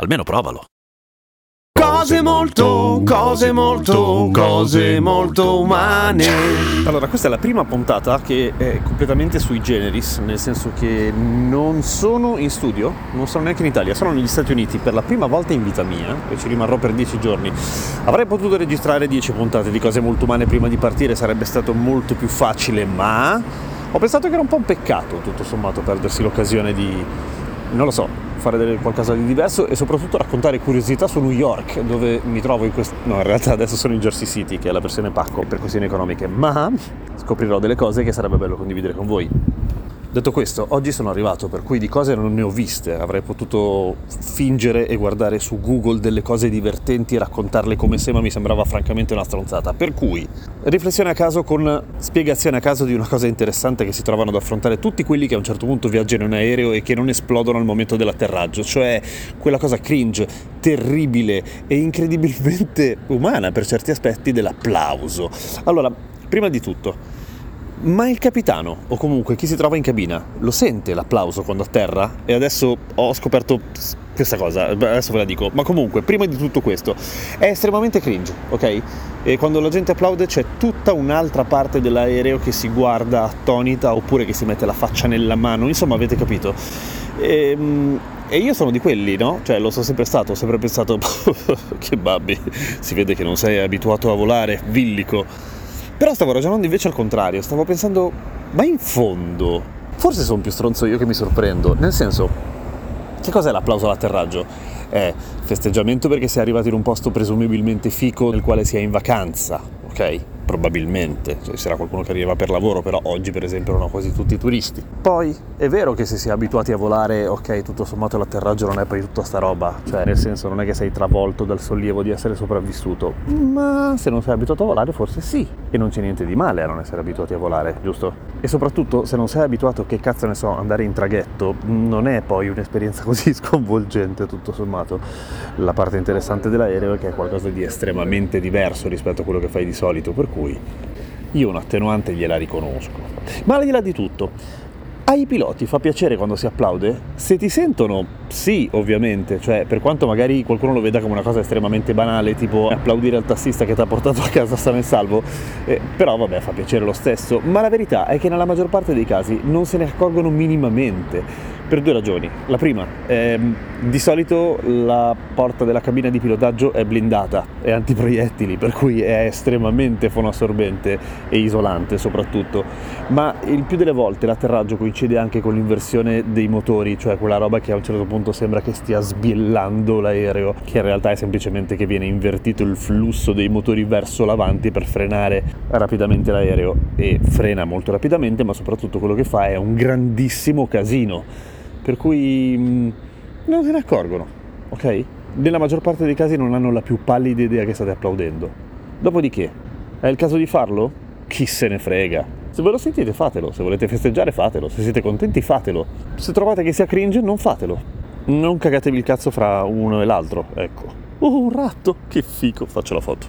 Almeno provalo. Cose molto, cose molto, cose molto umane. Allora, questa è la prima puntata che è completamente sui generis, nel senso che non sono in studio, non sono neanche in Italia, sono negli Stati Uniti per la prima volta in vita mia e ci rimarrò per dieci giorni. Avrei potuto registrare dieci puntate di cose molto umane prima di partire, sarebbe stato molto più facile, ma ho pensato che era un po' un peccato, tutto sommato, perdersi l'occasione di, non lo so, fare delle, qualcosa di diverso e soprattutto raccontare curiosità su New York, dove mi trovo in questo... No, in realtà adesso sono in Jersey City, che è la versione pacco per questioni economiche, ma scoprirò delle cose che sarebbe bello condividere con voi. Detto questo, oggi sono arrivato, per cui di cose non ne ho viste, avrei potuto fingere e guardare su Google delle cose divertenti e raccontarle come se, ma mi sembrava francamente una stronzata. Per cui, riflessione a caso con spiegazione a caso di una cosa interessante che si trovano ad affrontare tutti quelli che a un certo punto viaggiano in aereo e che non esplodono al momento dell'atterraggio, cioè quella cosa cringe, terribile e incredibilmente umana per certi aspetti dell'applauso. Allora, prima di tutto, ma il capitano, o comunque chi si trova in cabina, lo sente l'applauso quando atterra? E adesso ho scoperto questa cosa, adesso ve la dico. Ma comunque, prima di tutto questo, è estremamente cringe, ok? E quando la gente applaude c'è tutta un'altra parte dell'aereo che si guarda attonita oppure che si mette la faccia nella mano, insomma avete capito. E, e io sono di quelli, no? Cioè lo sono sempre stato, ho sempre pensato, che babbi, si vede che non sei abituato a volare, villico. Però stavo ragionando invece al contrario, stavo pensando, ma in fondo, forse sono più stronzo io che mi sorprendo, nel senso, che cos'è l'applauso all'atterraggio? È festeggiamento perché sei arrivato in un posto presumibilmente fico nel quale si è in vacanza, ok? probabilmente, cioè, sarà qualcuno che arriva per lavoro, però oggi per esempio erano quasi tutti turisti. Poi è vero che se si è abituati a volare, ok, tutto sommato l'atterraggio non è poi tutta sta roba, cioè nel senso non è che sei travolto dal sollievo di essere sopravvissuto, ma se non sei abituato a volare forse sì, e non c'è niente di male a non essere abituati a volare, giusto? E soprattutto se non sei abituato, che cazzo ne so, andare in traghetto, non è poi un'esperienza così sconvolgente tutto sommato. La parte interessante dell'aereo è che è qualcosa di estremamente diverso rispetto a quello che fai di solito, per cui cui io un attenuante gliela riconosco. Ma al di là di tutto, ai piloti fa piacere quando si applaude? Se ti sentono, sì, ovviamente, cioè per quanto magari qualcuno lo veda come una cosa estremamente banale, tipo applaudire al tassista che ti ha portato a casa sano e salvo, eh, però vabbè, fa piacere lo stesso. Ma la verità è che nella maggior parte dei casi non se ne accorgono minimamente per due ragioni. La prima, ehm, di solito la porta della cabina di pilotaggio è blindata, è antiproiettili, per cui è estremamente fonoassorbente e isolante soprattutto, ma il più delle volte l'atterraggio coincide anche con l'inversione dei motori, cioè quella roba che a un certo punto sembra che stia sbiellando l'aereo, che in realtà è semplicemente che viene invertito il flusso dei motori verso l'avanti per frenare rapidamente l'aereo e frena molto rapidamente, ma soprattutto quello che fa è un grandissimo casino per cui mh, mm, non se ne accorgono, ok? Nella maggior parte dei casi non hanno la più pallida idea che state applaudendo. Dopodiché, è il caso di farlo? Chi se ne frega? Se ve lo sentite fatelo, se volete festeggiare fatelo, se siete contenti fatelo. Se trovate che sia cringe non fatelo. Non cagatevi il cazzo fra uno e l'altro, ecco. Oh, un ratto, che fico, faccio la foto.